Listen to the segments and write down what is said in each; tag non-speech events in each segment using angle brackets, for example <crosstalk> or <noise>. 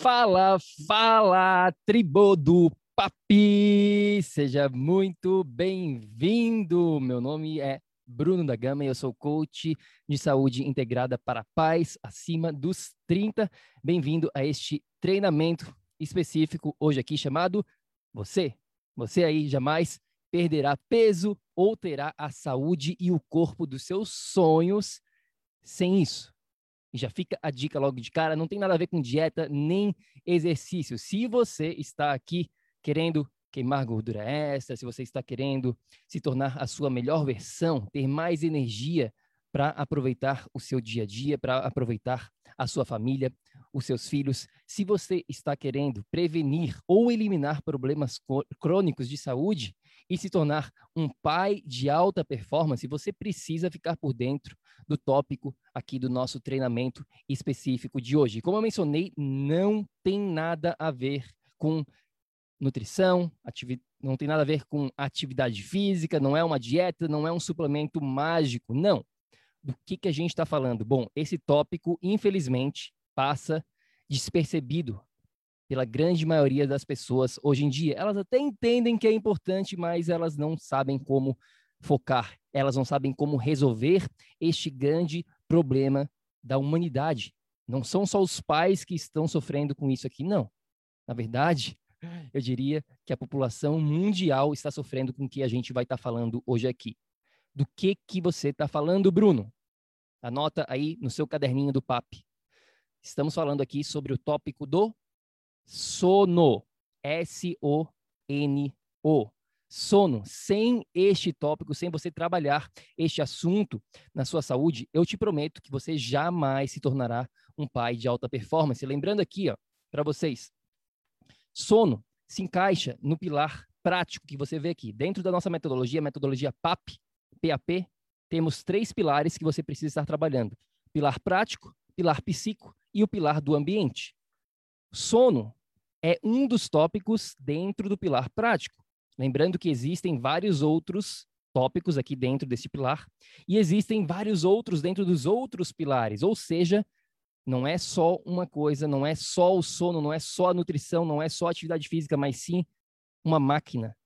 Fala, fala, tribo do Papi! Seja muito bem-vindo. Meu nome é Bruno da Gama e eu sou coach de saúde integrada para paz acima dos 30. Bem-vindo a este treinamento específico hoje aqui chamado Você. Você aí jamais perderá peso ou terá a saúde e o corpo dos seus sonhos sem isso. Já fica a dica logo de cara, não tem nada a ver com dieta nem exercício. Se você está aqui querendo queimar gordura extra, se você está querendo se tornar a sua melhor versão, ter mais energia para aproveitar o seu dia a dia, para aproveitar a sua família, os seus filhos, se você está querendo prevenir ou eliminar problemas crônicos de saúde e se tornar um pai de alta performance, você precisa ficar por dentro do tópico aqui do nosso treinamento específico de hoje. Como eu mencionei, não tem nada a ver com nutrição, não tem nada a ver com atividade física, não é uma dieta, não é um suplemento mágico, não. Do que, que a gente está falando? Bom, esse tópico, infelizmente, passa despercebido pela grande maioria das pessoas hoje em dia. Elas até entendem que é importante, mas elas não sabem como focar, elas não sabem como resolver este grande problema da humanidade. Não são só os pais que estão sofrendo com isso aqui, não. Na verdade, eu diria que a população mundial está sofrendo com o que a gente vai estar tá falando hoje aqui. Do que que você está falando, Bruno? Anota aí no seu caderninho do PAP. Estamos falando aqui sobre o tópico do sono. S-O-N-O. Sono. Sem este tópico, sem você trabalhar este assunto na sua saúde, eu te prometo que você jamais se tornará um pai de alta performance. Lembrando aqui, ó, para vocês, sono se encaixa no pilar prático que você vê aqui. Dentro da nossa metodologia, metodologia PAP, PAP, temos três pilares que você precisa estar trabalhando: pilar prático, pilar psíquico e o pilar do ambiente. Sono é um dos tópicos dentro do pilar prático. Lembrando que existem vários outros tópicos aqui dentro desse pilar e existem vários outros dentro dos outros pilares, ou seja, não é só uma coisa, não é só o sono, não é só a nutrição, não é só a atividade física, mas sim uma máquina.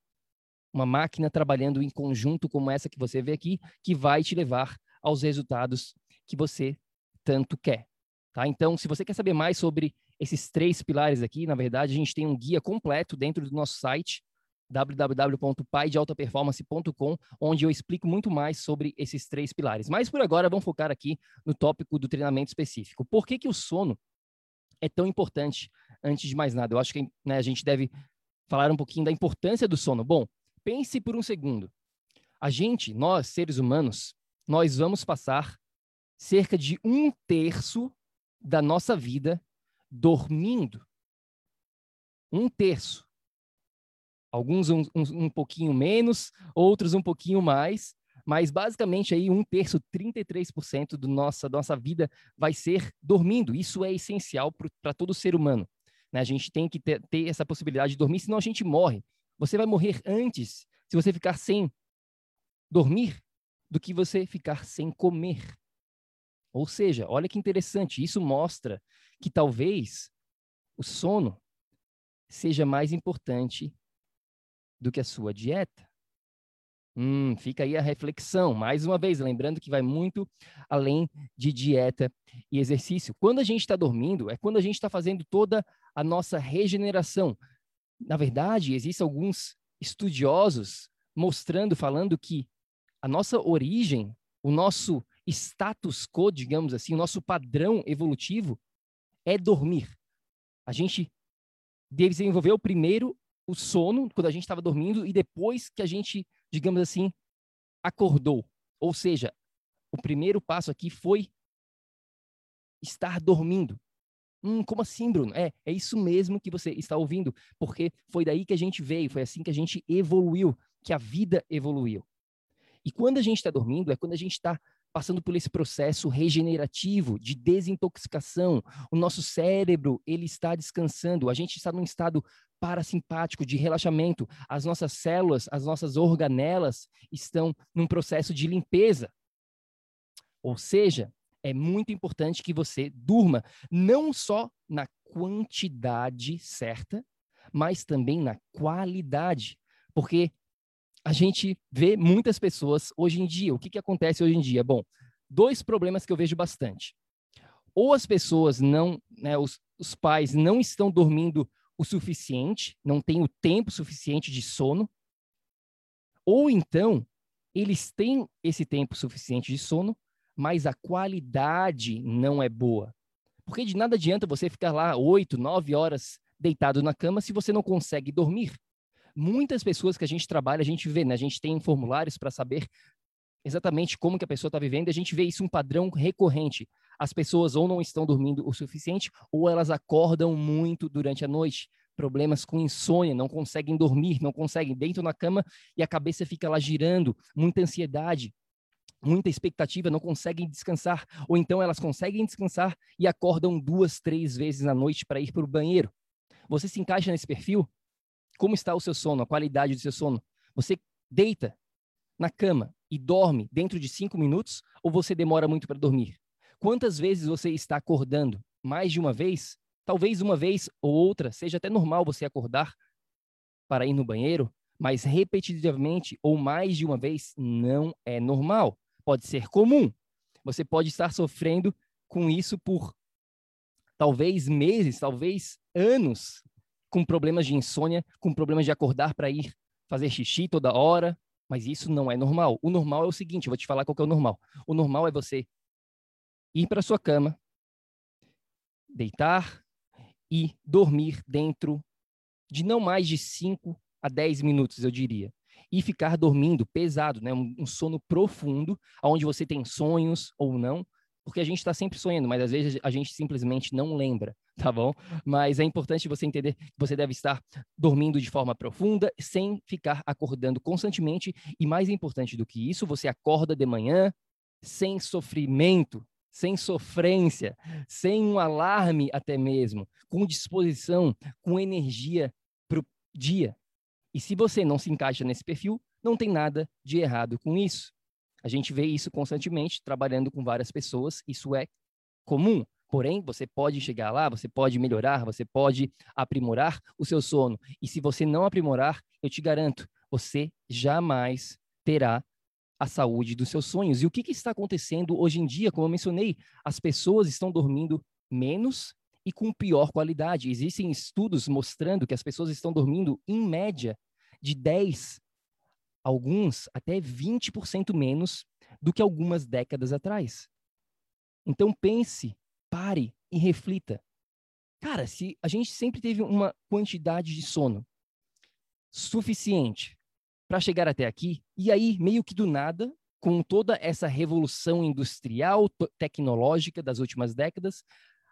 Uma máquina trabalhando em conjunto como essa que você vê aqui, que vai te levar aos resultados que você tanto quer. Tá? Então, se você quer saber mais sobre esses três pilares aqui, na verdade, a gente tem um guia completo dentro do nosso site, www.paidealtaperformance.com, onde eu explico muito mais sobre esses três pilares. Mas por agora, vamos focar aqui no tópico do treinamento específico. Por que, que o sono é tão importante antes de mais nada? Eu acho que né, a gente deve falar um pouquinho da importância do sono. Bom, pense por um segundo. A gente, nós, seres humanos, nós vamos passar cerca de um terço da nossa vida dormindo. Um terço. Alguns um, um, um, pouquinho menos, outros um pouquinho mais, mas basicamente aí um terço, 33% do nossa, nossa vida vai ser dormindo. Isso é essencial para todo ser humano. Né? A gente tem que ter, ter essa possibilidade de dormir, senão a gente morre. Você vai morrer antes se você ficar sem dormir do que você ficar sem comer. Ou seja, olha que interessante, isso mostra que talvez o sono seja mais importante do que a sua dieta. Hum, fica aí a reflexão. Mais uma vez, lembrando que vai muito além de dieta e exercício. Quando a gente está dormindo, é quando a gente está fazendo toda a nossa regeneração. Na verdade, existem alguns estudiosos mostrando, falando que a nossa origem, o nosso status quo, digamos assim, o nosso padrão evolutivo é dormir. A gente desenvolveu primeiro o sono, quando a gente estava dormindo, e depois que a gente, digamos assim, acordou. Ou seja, o primeiro passo aqui foi estar dormindo. Hum, como assim, Bruno? É, é isso mesmo que você está ouvindo, porque foi daí que a gente veio, foi assim que a gente evoluiu, que a vida evoluiu. E quando a gente está dormindo, é quando a gente está passando por esse processo regenerativo de desintoxicação. O nosso cérebro, ele está descansando. A gente está num estado parasimpático de relaxamento. As nossas células, as nossas organelas estão num processo de limpeza. Ou seja, é muito importante que você durma não só na quantidade certa, mas também na qualidade. Porque a gente vê muitas pessoas hoje em dia. O que, que acontece hoje em dia? Bom, dois problemas que eu vejo bastante. Ou as pessoas não, né, os, os pais não estão dormindo o suficiente, não têm o tempo suficiente de sono, ou então eles têm esse tempo suficiente de sono, mas a qualidade não é boa. Porque de nada adianta você ficar lá oito, nove horas deitado na cama se você não consegue dormir. Muitas pessoas que a gente trabalha, a gente vê, né? A gente tem formulários para saber exatamente como que a pessoa está vivendo, a gente vê isso um padrão recorrente. As pessoas ou não estão dormindo o suficiente, ou elas acordam muito durante a noite. Problemas com insônia, não conseguem dormir, não conseguem dentro na cama e a cabeça fica lá girando, muita ansiedade, muita expectativa, não conseguem descansar, ou então elas conseguem descansar e acordam duas, três vezes na noite para ir para o banheiro. Você se encaixa nesse perfil? Como está o seu sono, a qualidade do seu sono? Você deita na cama e dorme dentro de cinco minutos ou você demora muito para dormir? Quantas vezes você está acordando? Mais de uma vez? Talvez uma vez ou outra seja até normal você acordar para ir no banheiro, mas repetitivamente ou mais de uma vez não é normal. Pode ser comum. Você pode estar sofrendo com isso por talvez meses, talvez anos, com problemas de insônia, com problemas de acordar para ir fazer xixi toda hora, mas isso não é normal. O normal é o seguinte, vou te falar qual é o normal. O normal é você ir para sua cama, deitar e dormir dentro de não mais de 5 a 10 minutos, eu diria. E ficar dormindo pesado, né? um sono profundo, onde você tem sonhos ou não, porque a gente está sempre sonhando, mas às vezes a gente simplesmente não lembra, tá bom? Mas é importante você entender que você deve estar dormindo de forma profunda, sem ficar acordando constantemente, e mais importante do que isso, você acorda de manhã sem sofrimento, sem sofrência, sem um alarme até mesmo, com disposição, com energia para o dia. E se você não se encaixa nesse perfil, não tem nada de errado com isso. A gente vê isso constantemente trabalhando com várias pessoas, isso é comum. Porém, você pode chegar lá, você pode melhorar, você pode aprimorar o seu sono. E se você não aprimorar, eu te garanto, você jamais terá a saúde dos seus sonhos. E o que, que está acontecendo hoje em dia? Como eu mencionei, as pessoas estão dormindo menos e com pior qualidade. Existem estudos mostrando que as pessoas estão dormindo, em média, de 10 alguns até 20% menos do que algumas décadas atrás. Então pense, pare e reflita. Cara, se a gente sempre teve uma quantidade de sono suficiente para chegar até aqui, e aí meio que do nada, com toda essa revolução industrial, tecnológica das últimas décadas,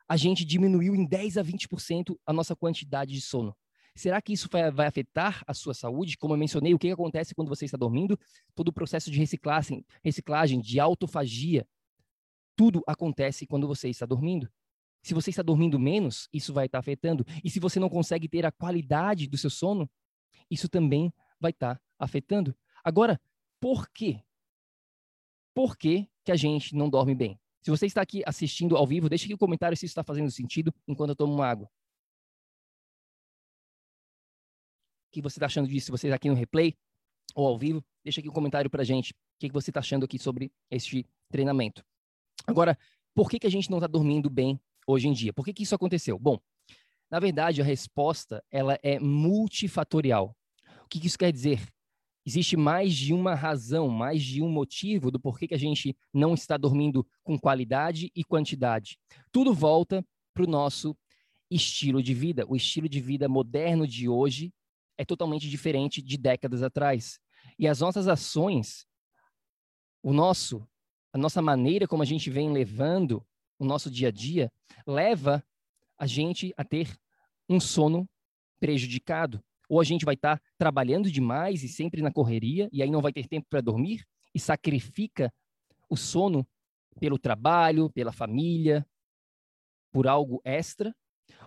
a gente diminuiu em 10 a 20% a nossa quantidade de sono. Será que isso vai, afetar a sua saúde? Como eu mencionei, o que, que acontece quando você está dormindo? Todo o processo de reciclagem, reciclagem, de autofagia, tudo acontece quando você está dormindo. Se você está dormindo menos, isso vai estar afetando. E se você não consegue ter a qualidade do seu sono, isso também vai estar afetando. Agora, por quê? Por que, que a gente não dorme bem? Se você está aqui assistindo ao vivo, deixe aqui o um comentário se isso está fazendo sentido enquanto eu tomo uma água. Que você está achando disso? Se você está aqui no replay ou ao vivo, deixa aqui um comentário para a gente. O que, você está achando aqui sobre este treinamento? Agora, por que, que a gente não está dormindo bem hoje em dia? Por que, que isso aconteceu? Bom, na verdade, a resposta ela é multifatorial. O que, que isso quer dizer? Existe mais de uma razão, mais de um motivo do porquê que a gente não está dormindo com qualidade e quantidade. Tudo volta para o nosso estilo de vida. O estilo de vida moderno de hoje é totalmente diferente de décadas atrás. E as nossas ações, o nosso, a nossa maneira como a gente vem levando o nosso dia a dia, leva a gente a ter um sono prejudicado. Ou a gente vai estar tá trabalhando demais e sempre na correria, e aí não vai ter tempo para dormir, e sacrifica o sono pelo trabalho, pela família, por algo extra,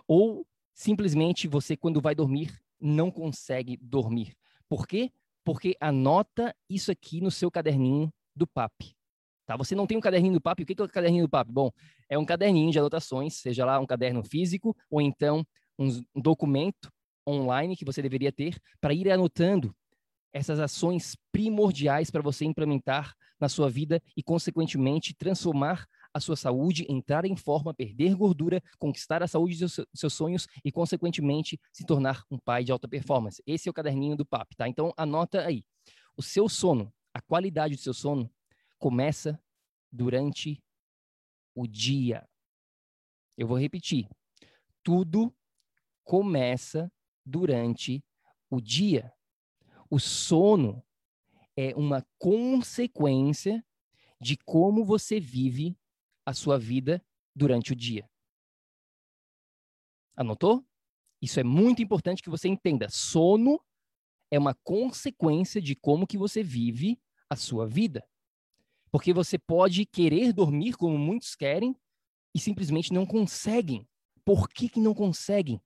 ou simplesmente você, quando vai dormir, não consegue dormir. Por quê? Porque anota isso aqui no seu caderninho do PAP. Tá? Você não tem um caderninho do PAP. O que é o caderninho do PAP? Bom, é um caderninho de anotações, seja lá um caderno físico ou então um documento online que você deveria ter para ir anotando essas ações primordiais para você implementar na sua vida e, consequentemente, transformar a sua saúde, entrar em forma, perder gordura, conquistar a saúde dos seus sonhos e, consequentemente, se tornar um pai de alta performance. Esse é o caderninho do PAP, tá? Então, anota aí. O seu sono, a qualidade do seu sono, começa durante o dia. Eu vou repetir. Tudo começa durante o dia. O sono é uma consequência de como você vive a sua vida durante o dia. Anotou? Isso é muito importante que você entenda. Sono é uma consequência de como que você vive a sua vida. Porque você pode querer dormir como muitos querem e simplesmente não conseguem. Por que, que não conseguem?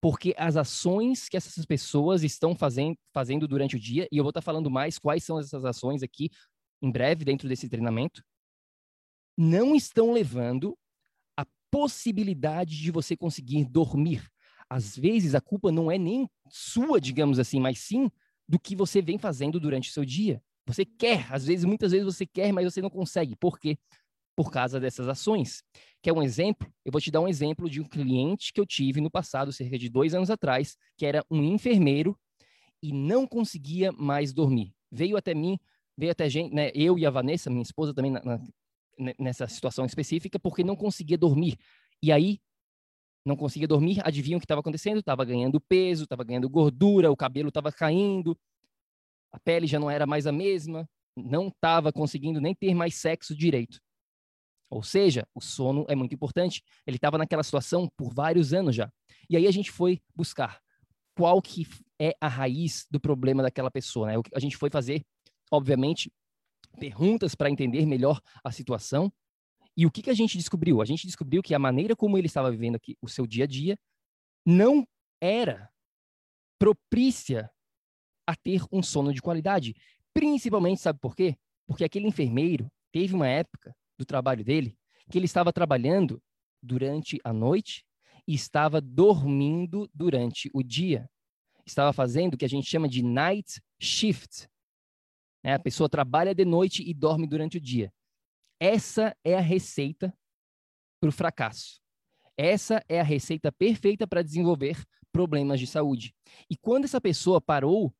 Porque as ações que essas pessoas estão fazendo, fazendo durante o dia, e eu vou estar falando mais quais são essas ações aqui em breve dentro desse treinamento, não estão levando a possibilidade de você conseguir dormir. Às vezes a culpa não é nem sua, digamos assim, mas sim do que você vem fazendo durante o seu dia. Você quer, às vezes, muitas vezes você quer, mas você não consegue. Por quê? Por causa dessas ações. Quer um exemplo? Eu vou te dar um exemplo de um cliente que eu tive no passado, cerca de dois anos atrás, que era um enfermeiro e não conseguia mais dormir. Veio até mim, veio até gente, né, eu e a Vanessa, minha esposa também, na, na, nessa situação específica porque não conseguia dormir. E aí, não conseguia dormir, adivinha o que estava acontecendo? Estava ganhando peso, estava ganhando gordura, o cabelo estava caindo, a pele já não era mais a mesma, não estava conseguindo nem ter mais sexo direito. Ou seja, o sono é muito importante. Ele estava naquela situação por vários anos já. E aí a gente foi buscar qual que é a raiz do problema daquela pessoa. Né? A gente foi fazer, obviamente, perguntas para entender melhor a situação. E o que, que a gente descobriu? A gente descobriu que a maneira como ele estava vivendo aqui o seu dia a dia não era propícia a ter um sono de qualidade. Principalmente, sabe por quê? Porque aquele enfermeiro teve uma época do trabalho dele que ele estava trabalhando durante a noite e estava dormindo durante o dia. Estava fazendo o que a gente chama de night shift, né? A pessoa trabalha de noite e dorme durante o dia. Essa é a receita para o fracasso. Essa é a receita perfeita para desenvolver problemas de saúde. E quando essa pessoa parou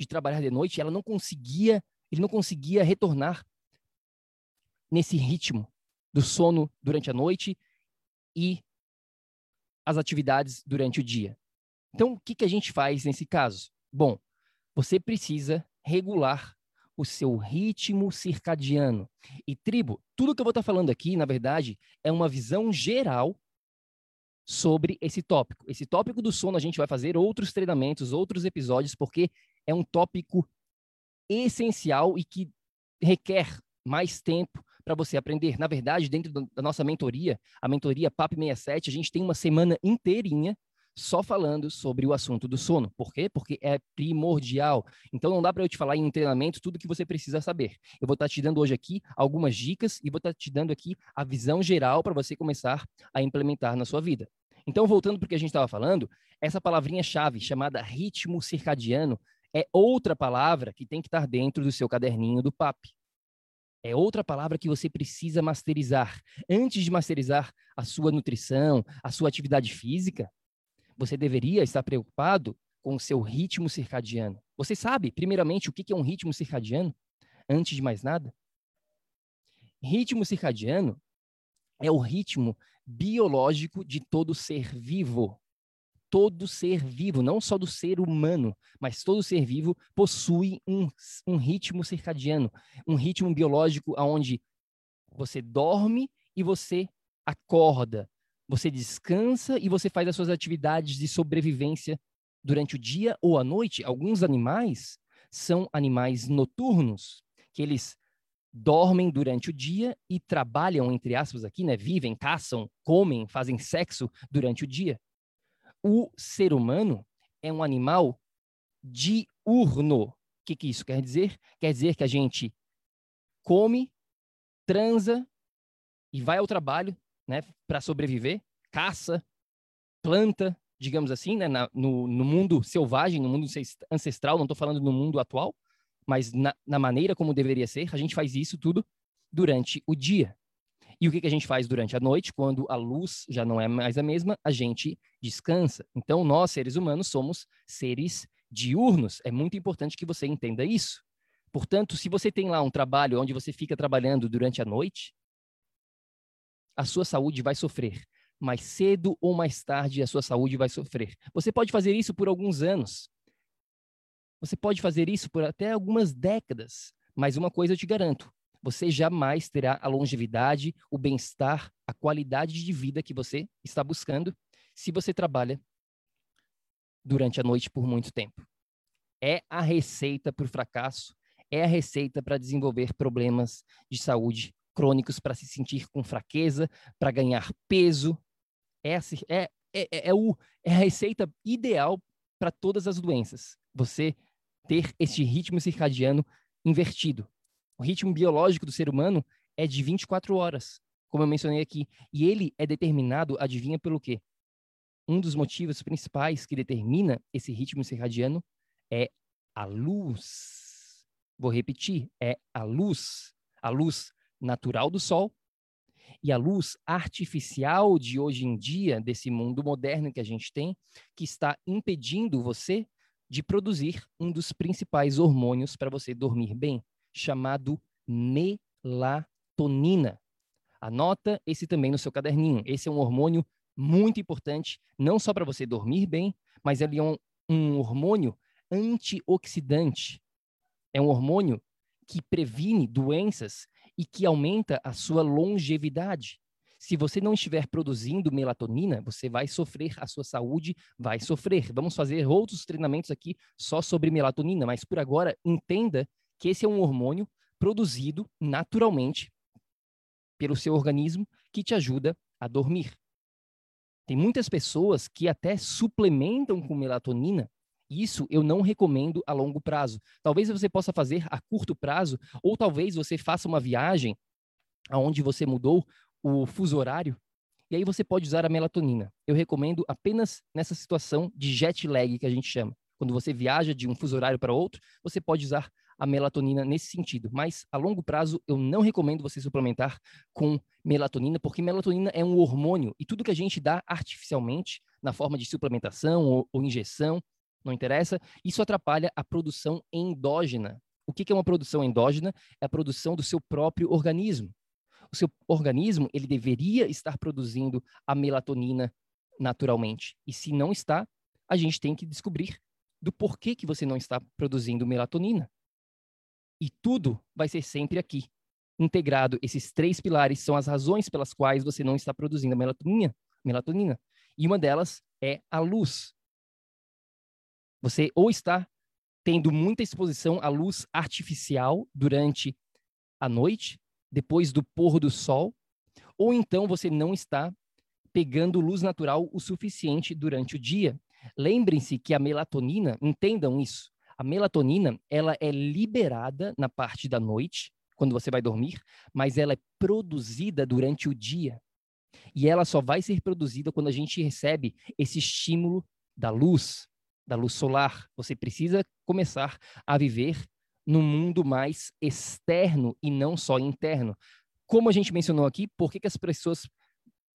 de trabalhar de noite, ela não conseguia, ele não conseguia retornar nesse ritmo do sono durante a noite e as atividades durante o dia. Então, o que, que a gente faz nesse caso? Bom, você precisa regular o seu ritmo circadiano. E tribo, tudo que eu vou estar falando aqui, na verdade, é uma visão geral sobre esse tópico. Esse tópico do sono a gente vai fazer outros treinamentos, outros episódios, porque é um tópico essencial e que requer mais tempo para você aprender. Na verdade, dentro da nossa mentoria, a mentoria PAP 67, a gente tem uma semana inteirinha só falando sobre o assunto do sono. Por quê? Porque é primordial. Então não dá para eu te falar em treinamento tudo que você precisa saber. Eu vou estar tá te dando hoje aqui algumas dicas e vou estar tá te dando aqui a visão geral para você começar a implementar na sua vida. Então, voltando para o que a gente estava falando, essa palavrinha-chave chamada ritmo circadiano é outra palavra que tem que estar dentro do seu caderninho do PAP. É outra palavra que você precisa masterizar. Antes de masterizar a sua nutrição, a sua atividade física, você deveria estar preocupado com o seu ritmo circadiano. Você sabe, primeiramente, o que é um ritmo circadiano? Antes de mais nada? Ritmo circadiano é o ritmo biológico de todo ser vivo. Todo ser vivo, não só do ser humano, mas todo ser vivo possui um, um ritmo circadiano, um ritmo biológico onde você dorme e você acorda, você descansa e você faz as suas atividades de sobrevivência durante o dia ou à noite. Alguns animais são animais noturnos, que eles dormem durante o dia e trabalham, entre aspas, aqui, né? Vivem, caçam, comem, fazem sexo durante o dia. O ser humano é um animal diurno. O que, que isso quer dizer? Quer dizer que a gente come transa e vai ao trabalho, né, para sobreviver, caça, planta, digamos assim, né, na, no, no, mundo selvagem, no mundo ancestral, não estou falando no mundo atual, mas na, na, maneira como deveria ser, a gente faz isso tudo durante o dia. E o que, que a gente faz durante a noite, quando a luz já não é mais a mesma, a gente descansa. Então, nós, seres humanos, somos seres diurnos. É muito importante que você entenda isso. Portanto, se você tem lá um trabalho onde você fica trabalhando durante a noite, a sua saúde vai sofrer. Mais cedo ou mais tarde, a sua saúde vai sofrer. Você pode fazer isso por alguns anos. Você pode fazer isso por até algumas décadas. Mas uma coisa eu te garanto: você jamais terá a longevidade, o bem-estar, a qualidade de vida que você está buscando se você trabalha durante a noite por muito tempo. É a receita para o fracasso é a receita para desenvolver problemas de saúde crônicos, para se sentir com fraqueza, para ganhar peso. É, é, é, é, o, é a receita ideal para todas as doenças. Você ter este ritmo circadiano invertido. O ritmo biológico do ser humano é de 24 horas, como eu mencionei aqui. E ele é determinado, adivinha pelo quê? Um dos motivos principais que determina esse ritmo circadiano é a luz. Vou repetir, é a luz, a luz natural do sol e a luz artificial de hoje em dia, desse mundo moderno que a gente tem, que está impedindo você de produzir um dos principais hormônios para você dormir bem, chamado melatonina. Anota esse também no seu caderninho. Esse é um hormônio muito importante, não só para você dormir bem, mas ele é um, um hormônio antioxidante é um hormônio que previne doenças e que aumenta a sua longevidade. Se você não estiver produzindo melatonina, você vai sofrer, a sua saúde vai sofrer. Vamos fazer outros treinamentos aqui só sobre melatonina, mas por agora entenda que esse é um hormônio produzido naturalmente pelo seu organismo que te ajuda a dormir. Tem muitas pessoas que até suplementam com melatonina isso eu não recomendo a longo prazo. Talvez você possa fazer a curto prazo, ou talvez você faça uma viagem aonde você mudou o fuso horário, e aí você pode usar a melatonina. Eu recomendo apenas nessa situação de jet lag que a gente chama. Quando você viaja de um fuso horário para outro, você pode usar a melatonina nesse sentido. Mas a longo prazo, eu não recomendo você suplementar com melatonina, porque melatonina é um hormônio e tudo que a gente dá artificialmente, na forma de suplementação ou, ou injeção, não interessa. Isso atrapalha a produção endógena. O que é uma produção endógena? É a produção do seu próprio organismo. O seu organismo, ele deveria estar produzindo a melatonina naturalmente. E se não está, a gente tem que descobrir do porquê que você não está produzindo melatonina. E tudo vai ser sempre aqui, integrado. Esses três pilares são as razões pelas quais você não está produzindo melatonina. melatonina. E uma delas é a luz. Você ou está tendo muita exposição à luz artificial durante a noite, depois do pôr do sol, ou então você não está pegando luz natural o suficiente durante o dia. Lembrem-se que a melatonina, entendam isso, a melatonina, ela é liberada na parte da noite, quando você vai dormir, mas ela é produzida durante o dia. E ela só vai ser produzida quando a gente recebe esse estímulo da luz, da luz solar. Você precisa começar a viver num mundo mais externo e não só interno. Como a gente mencionou aqui, por que, que as pessoas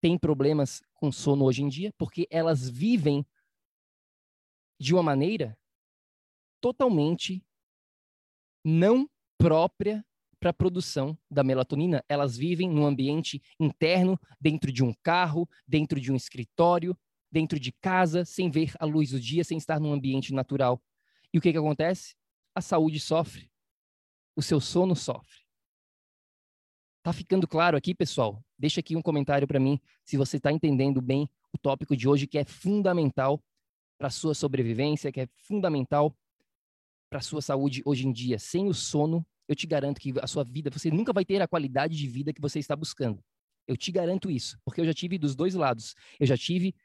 têm problemas com sono hoje em dia? Porque elas vivem de uma maneira totalmente não própria para a produção da melatonina. Elas vivem num ambiente interno, dentro de um carro, dentro de um escritório, dentro de casa, sem ver a luz do dia, sem estar num ambiente natural. E o que, que acontece? A saúde sofre. O seu sono sofre. Tá ficando claro aqui, pessoal? Deixa aqui um comentário para mim se você está entendendo bem o tópico de hoje, que é fundamental para sua sobrevivência, que é fundamental para sua saúde hoje em dia. Sem o sono, eu te garanto que a sua vida, você nunca vai ter a qualidade de vida que você está buscando. Eu te garanto isso, porque eu já tive dos dois lados. Eu já tive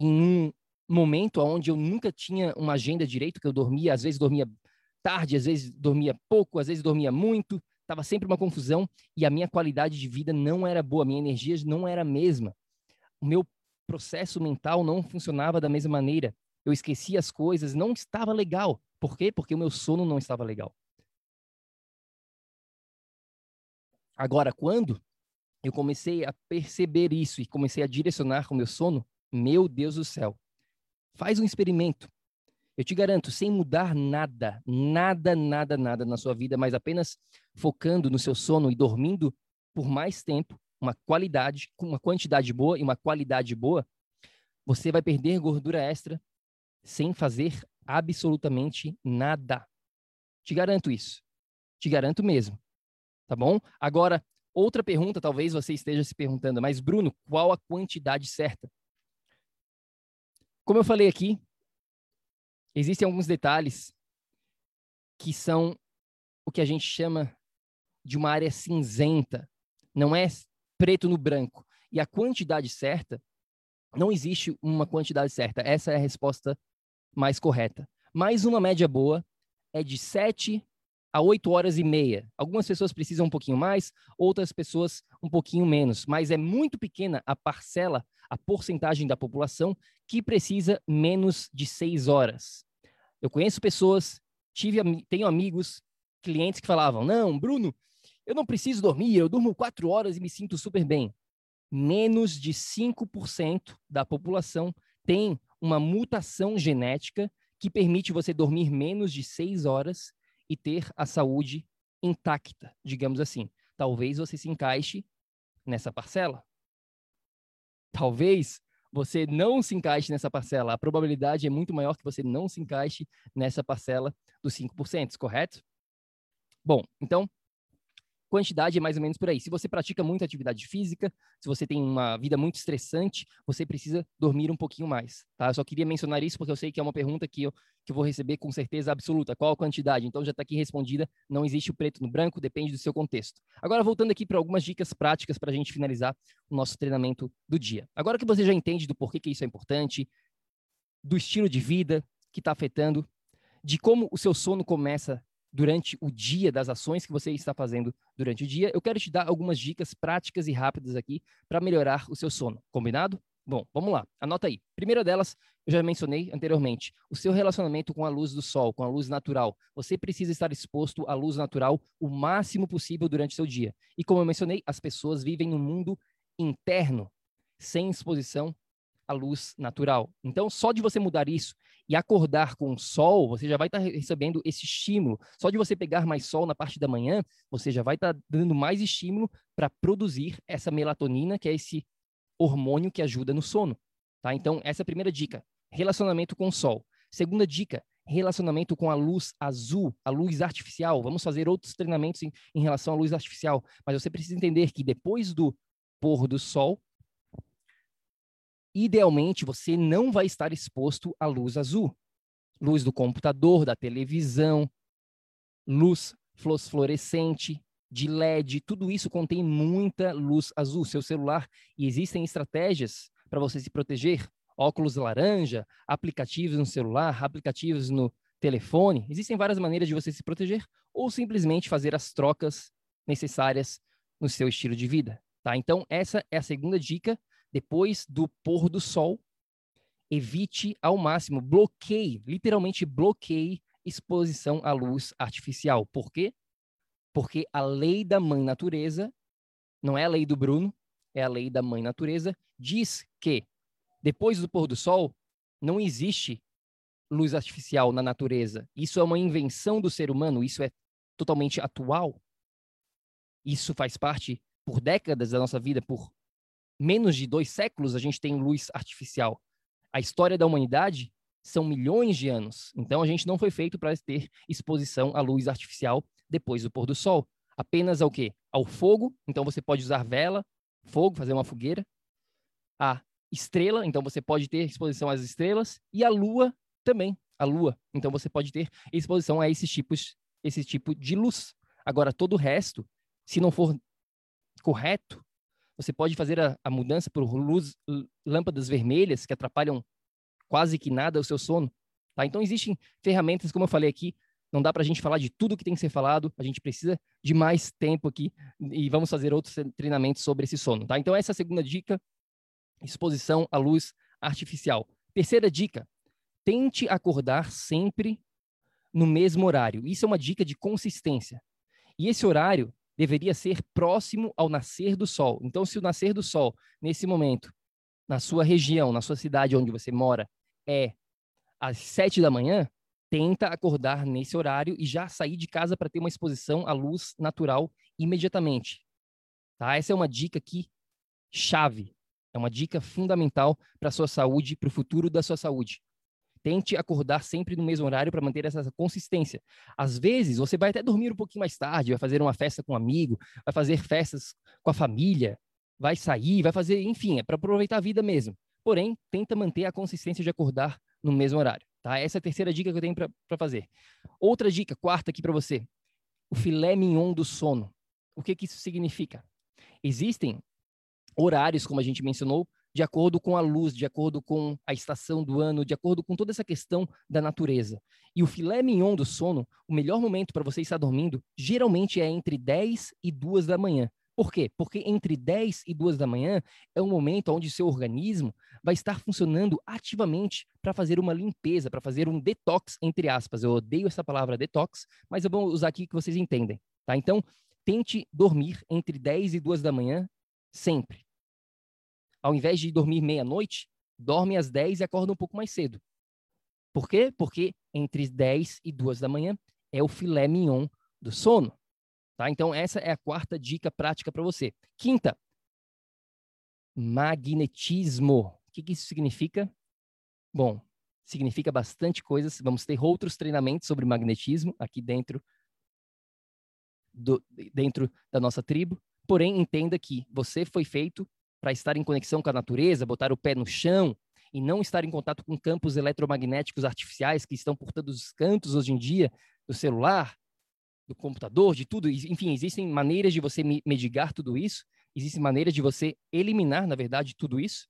em um momento onde eu nunca tinha uma agenda direito, que eu dormia, às vezes dormia tarde, às vezes dormia pouco, às vezes dormia muito, estava sempre uma confusão e a minha qualidade de vida não era boa, a minha energia não era a mesma. O meu processo mental não funcionava da mesma maneira. Eu esquecia as coisas, não estava legal. Por quê? Porque o meu sono não estava legal. Agora, quando eu comecei a perceber isso e comecei a direcionar o meu sono, meu Deus do céu, faz um experimento. Eu te garanto, sem mudar nada, nada, nada, nada na sua vida, mas apenas focando no seu sono e dormindo por mais tempo, uma qualidade, uma quantidade boa e uma qualidade boa, você vai perder gordura extra sem fazer absolutamente nada. Te garanto isso. Te garanto mesmo tá bom? Agora, outra pergunta, talvez você esteja se perguntando, mas Bruno, qual a quantidade certa? Como eu falei aqui, existem alguns detalhes que são o que a gente chama de uma área cinzenta, não é preto no branco. E a quantidade certa, não existe uma quantidade certa. Essa é a resposta mais correta. Mais uma média boa é de 7 a 8 horas e meia. Algumas pessoas precisam um pouquinho mais, outras pessoas um pouquinho menos, mas é muito pequena a parcela, a porcentagem da população que precisa menos de 6 horas. Eu conheço pessoas, tive, tenho amigos, clientes que falavam: "Não, Bruno, eu não preciso dormir, eu durmo 4 horas e me sinto super bem". Menos de 5% da população tem uma mutação genética que permite você dormir menos de 6 horas e ter a saúde intacta, digamos assim. Talvez você se encaixe nessa parcela. Talvez você não se encaixe nessa parcela. A probabilidade é muito maior que você não se encaixe nessa parcela dos 5%, correto? Bom, então, quantidade é mais ou menos por aí. Se você pratica muita atividade física, se você tem uma vida muito estressante, você precisa dormir um pouquinho mais, tá? Eu só queria mencionar isso porque eu sei que é uma pergunta que eu, que eu vou receber com certeza absoluta. Qual a quantidade? Então já está aqui respondida. Não existe o preto no branco, depende do seu contexto. Agora, voltando aqui para algumas dicas práticas para a gente finalizar o nosso treinamento do dia. Agora que você já entende do porquê que isso é importante, do estilo de vida que está afetando, de como o seu sono começa durante o dia das ações que você está fazendo durante o dia, eu quero te dar algumas dicas práticas e rápidas aqui para melhorar o seu sono. Combinado? Bom, vamos lá. Anota aí. Primeira delas, eu já mencionei anteriormente, o seu relacionamento com a luz do sol, com a luz natural. Você precisa estar exposto à luz natural o máximo possível durante o seu dia. E como eu mencionei, as pessoas vivem no mundo interno, sem exposição à luz natural. Então, só de você mudar isso e acordar com o sol, você já vai estar tá recebendo esse estímulo. Só de você pegar mais sol na parte da manhã, você já vai estar tá dando mais estímulo para produzir essa melatonina, que é esse hormônio que ajuda no sono. Tá? Então, essa é a primeira dica: relacionamento com o sol. Segunda dica: relacionamento com a luz azul, a luz artificial. Vamos fazer outros treinamentos em, em relação à luz artificial, mas você precisa entender que depois do pôr do sol, idealmente você não vai estar exposto à luz azul. Luz do computador, da televisão, luz fluorescente, de LED, tudo isso contém muita luz azul. Seu celular, e existem estratégias para você se proteger. Óculos laranja, aplicativos no celular, aplicativos no telefone. Existem várias maneiras de você se proteger ou simplesmente fazer as trocas necessárias no seu estilo de vida. Tá? Então, essa é a segunda dica depois do pôr do sol, evite ao máximo, bloqueie, literalmente bloqueie exposição à luz artificial. Por quê? Porque a lei da mãe natureza, não é a lei do Bruno, é a lei da mãe natureza, diz que depois do pôr do sol não existe luz artificial na natureza. Isso é uma invenção do ser humano, isso é totalmente atual. Isso faz parte por décadas da nossa vida, por menos de dois séculos a gente tem luz artificial. A história da humanidade são milhões de anos. Então a gente não foi feito para ter exposição à luz artificial depois do pôr do sol. Apenas ao quê? Ao fogo. Então você pode usar vela, fogo, fazer uma fogueira. A estrela, então você pode ter exposição às estrelas e a lua também, a lua. Então você pode ter exposição a esses tipos, esse tipo de luz. Agora todo o resto, se não for correto, você pode fazer a, a mudança por luz, lâmpadas vermelhas que atrapalham quase que nada o seu sono. Tá? Então, existem ferramentas, como eu falei aqui, Não dá para a gente falar de tudo que tem que ser falado, a gente precisa de mais tempo aqui e vamos fazer outros treinamentos sobre esse sono, tá? Então, essa é a segunda dica, exposição à luz artificial. Terceira dica, tente acordar sempre no mesmo horário. Isso é uma dica de consistência. E esse horário deveria ser próximo ao nascer do sol. Então, se o nascer do sol, nesse momento, na sua região, na sua cidade onde você mora, é às sete da manhã, tenta acordar nesse horário e já sair de casa para ter uma exposição à luz natural imediatamente. Tá? Essa é uma dica aqui chave, é uma dica fundamental para a sua saúde, para o futuro da sua saúde. Tente acordar sempre no mesmo horário para manter essa consistência. Às vezes, você vai até dormir um pouquinho mais tarde, vai fazer uma festa com um amigo, vai fazer festas com a família, vai sair, vai fazer, enfim, é para aproveitar a vida mesmo. Porém, tenta manter a consistência de acordar no mesmo horário. Tá? Essa é a terceira dica que eu tenho para fazer. Outra dica, quarta aqui para você: o filé mignon do sono. O que, que isso significa? Existem horários, como a gente mencionou, de acordo com a luz, de acordo com a estação do ano, de acordo com toda essa questão da natureza. E o filé mignon do sono, o melhor momento para você estar dormindo, geralmente é entre 10 e 2 da manhã. Por quê? Porque entre 10 e 2 da manhã é um momento onde seu organismo vai estar funcionando ativamente para fazer uma limpeza, para fazer um detox, entre aspas. Eu odeio essa palavra detox, mas eu vou usar aqui que vocês entendem. Tá? Então, tente dormir entre 10 e 2 da manhã sempre. Ao invés de dormir meia-noite, dorme às 10 e acorda um pouco mais cedo. Por quê? Porque entre 10 e 2 da manhã é o filé mignon do sono. Tá? Então, essa é a quarta dica prática para você. Quinta, magnetismo. O que, que isso significa? Bom, significa bastante coisas. Vamos ter outros treinamentos sobre magnetismo aqui dentro, do, dentro da nossa tribo. Porém, entenda que você foi feito para estar em conexão com a natureza, botar o pé no chão e não estar em contato com campos eletromagnéticos artificiais que estão por todos os cantos hoje em dia do celular, do computador, de tudo. Enfim, existem maneiras de você medigar tudo isso, existem maneiras de você eliminar, na verdade, tudo isso.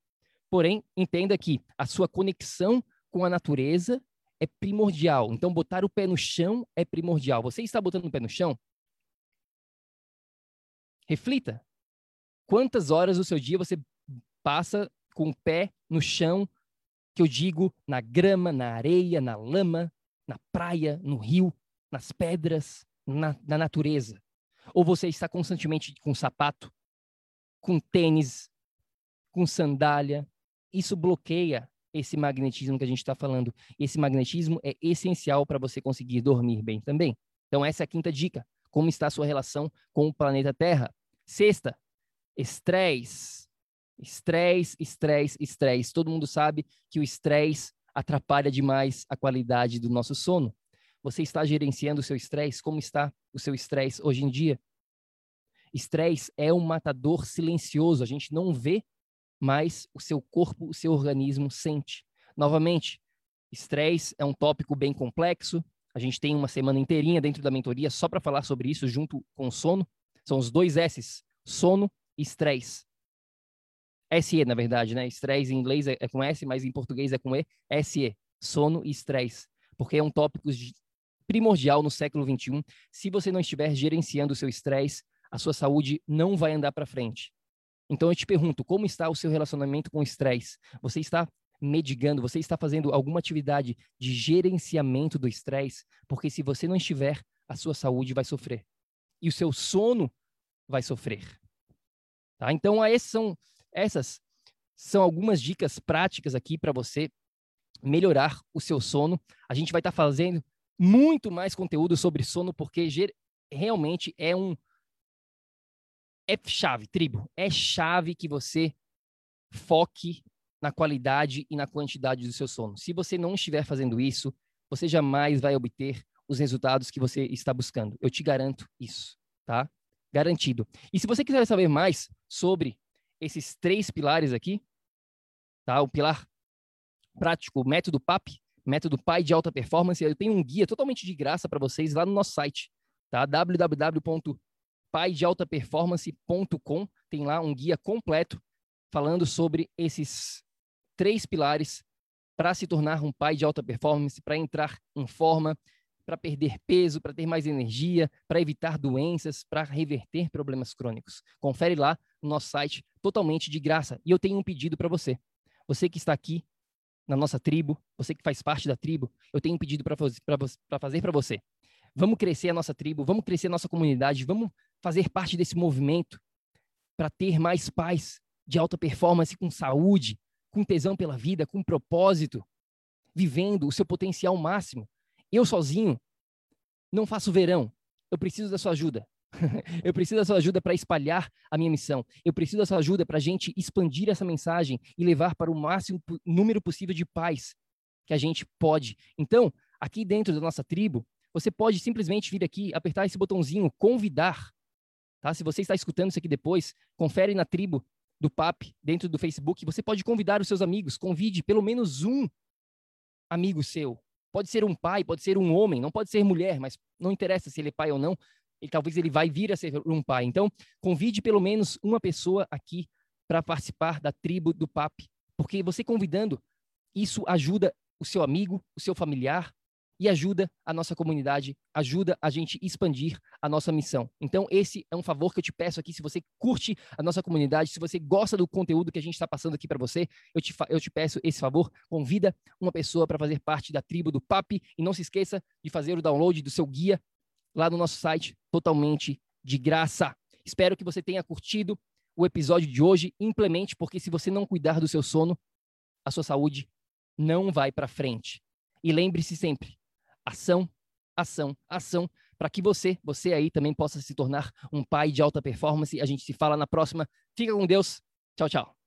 Porém, entenda que a sua conexão com a natureza é primordial. Então, botar o pé no chão é primordial. Você está botando o pé no chão? Reflita. Quantas horas do seu dia você passa com o pé no chão, que eu digo na grama, na areia, na lama, na praia, no rio, nas pedras? na, na natureza? Ou você está constantemente com sapato, com tênis, com sandália? Isso bloqueia esse magnetismo que a gente está falando. Esse magnetismo é essencial para você conseguir dormir bem também. Então, essa é a quinta dica. Como está a sua relação com o planeta Terra? Sexta, estresse. Estresse, estresse, estresse. Todo mundo sabe que o estresse atrapalha demais a qualidade do nosso sono. Você está gerenciando o seu estresse? Como está o seu estresse hoje em dia? Estresse é um matador silencioso, a gente não vê, mas o seu corpo, o seu organismo sente. Novamente, estresse é um tópico bem complexo. A gente tem uma semana inteirinha dentro da mentoria só para falar sobre isso, junto com o sono. São os dois S's: sono estresse. SE, na verdade, né? Estresse em inglês é, é com S, mas em português é com E. SE, sono e estresse. Porque é um tópico primordial no século XXI. Se você não estiver gerenciando o seu estresse, a sua saúde não vai andar para frente. Então eu te pergunto, como está o seu relacionamento com o estresse? Você está medigando, você está fazendo alguma atividade de gerenciamento do estresse? Porque se você não estiver, a sua saúde vai sofrer. E o seu sono vai sofrer. Tá? Então, essas são, essas são algumas dicas práticas aqui para você melhorar o seu sono. A gente vai estar tá fazendo muito mais conteúdo sobre sono, porque realmente é um. É chave, tribo. É chave que você foque na qualidade e na quantidade do seu sono. Se você não estiver fazendo isso, você jamais vai obter os resultados que você está buscando. Eu te garanto isso, tá? Garantido. E se você quiser saber mais sobre esses três pilares aqui, tá? O pilar prático, o método PAP, método Pai de Alta Performance. Eu tenho um guia totalmente de graça para vocês lá no nosso site, tá? www.paidealtaperformance.com. Tem lá um guia completo falando sobre esses três pilares para se tornar um pai de alta performance, para entrar em forma, para perder peso, para ter mais energia, para evitar doenças, para reverter problemas crônicos. Confere lá no nosso site totalmente de graça. E eu tenho um pedido para você. Você que está aqui na nossa tribo, você que faz parte da tribo, eu tenho um pedido para fazer para você. Vamos crescer a nossa tribo, vamos crescer a nossa comunidade, vamos fazer parte desse movimento para ter mais paz de alta performance com saúde, com tesão pela vida, com propósito, vivendo o seu potencial máximo. Eu sozinho não faço verão. Eu preciso da sua ajuda. <laughs> eu preciso da sua ajuda para espalhar a minha missão. Eu preciso da sua ajuda para a gente expandir essa mensagem e levar para o máximo número possível de paz que a gente pode. Então, aqui dentro da nossa tribo, você pode simplesmente vir aqui, apertar esse botãozinho, convidar. Tá? Se você está escutando isso aqui depois, confere na tribo do PAP dentro do Facebook. Você pode convidar os seus amigos. Convide pelo menos um amigo seu. Pode ser um pai, pode ser um homem, não pode ser mulher, mas não interessa se ele é pai ou não. Ele, talvez ele vai vir a ser um pai. Então, convide pelo menos uma pessoa aqui para participar da tribo do PAP, porque você convidando, isso ajuda o seu amigo, o seu familiar, e ajuda a nossa comunidade, ajuda a gente expandir a nossa missão. Então, esse é um favor que eu te peço aqui. Se você curte a nossa comunidade, se você gosta do conteúdo que a gente está passando aqui para você, eu te, eu te peço esse favor. Convida uma pessoa para fazer parte da tribo do PAP e não se esqueça de fazer o download do seu guia lá no nosso site, totalmente de graça. Espero que você tenha curtido o episódio de hoje. Implemente, porque se você não cuidar do seu sono, a sua saúde não vai para frente. E lembre-se sempre, ação, ação, ação, para que você, você aí também possa se tornar um pai de alta performance. A gente se fala na próxima. Fica com Deus. Tchau, tchau.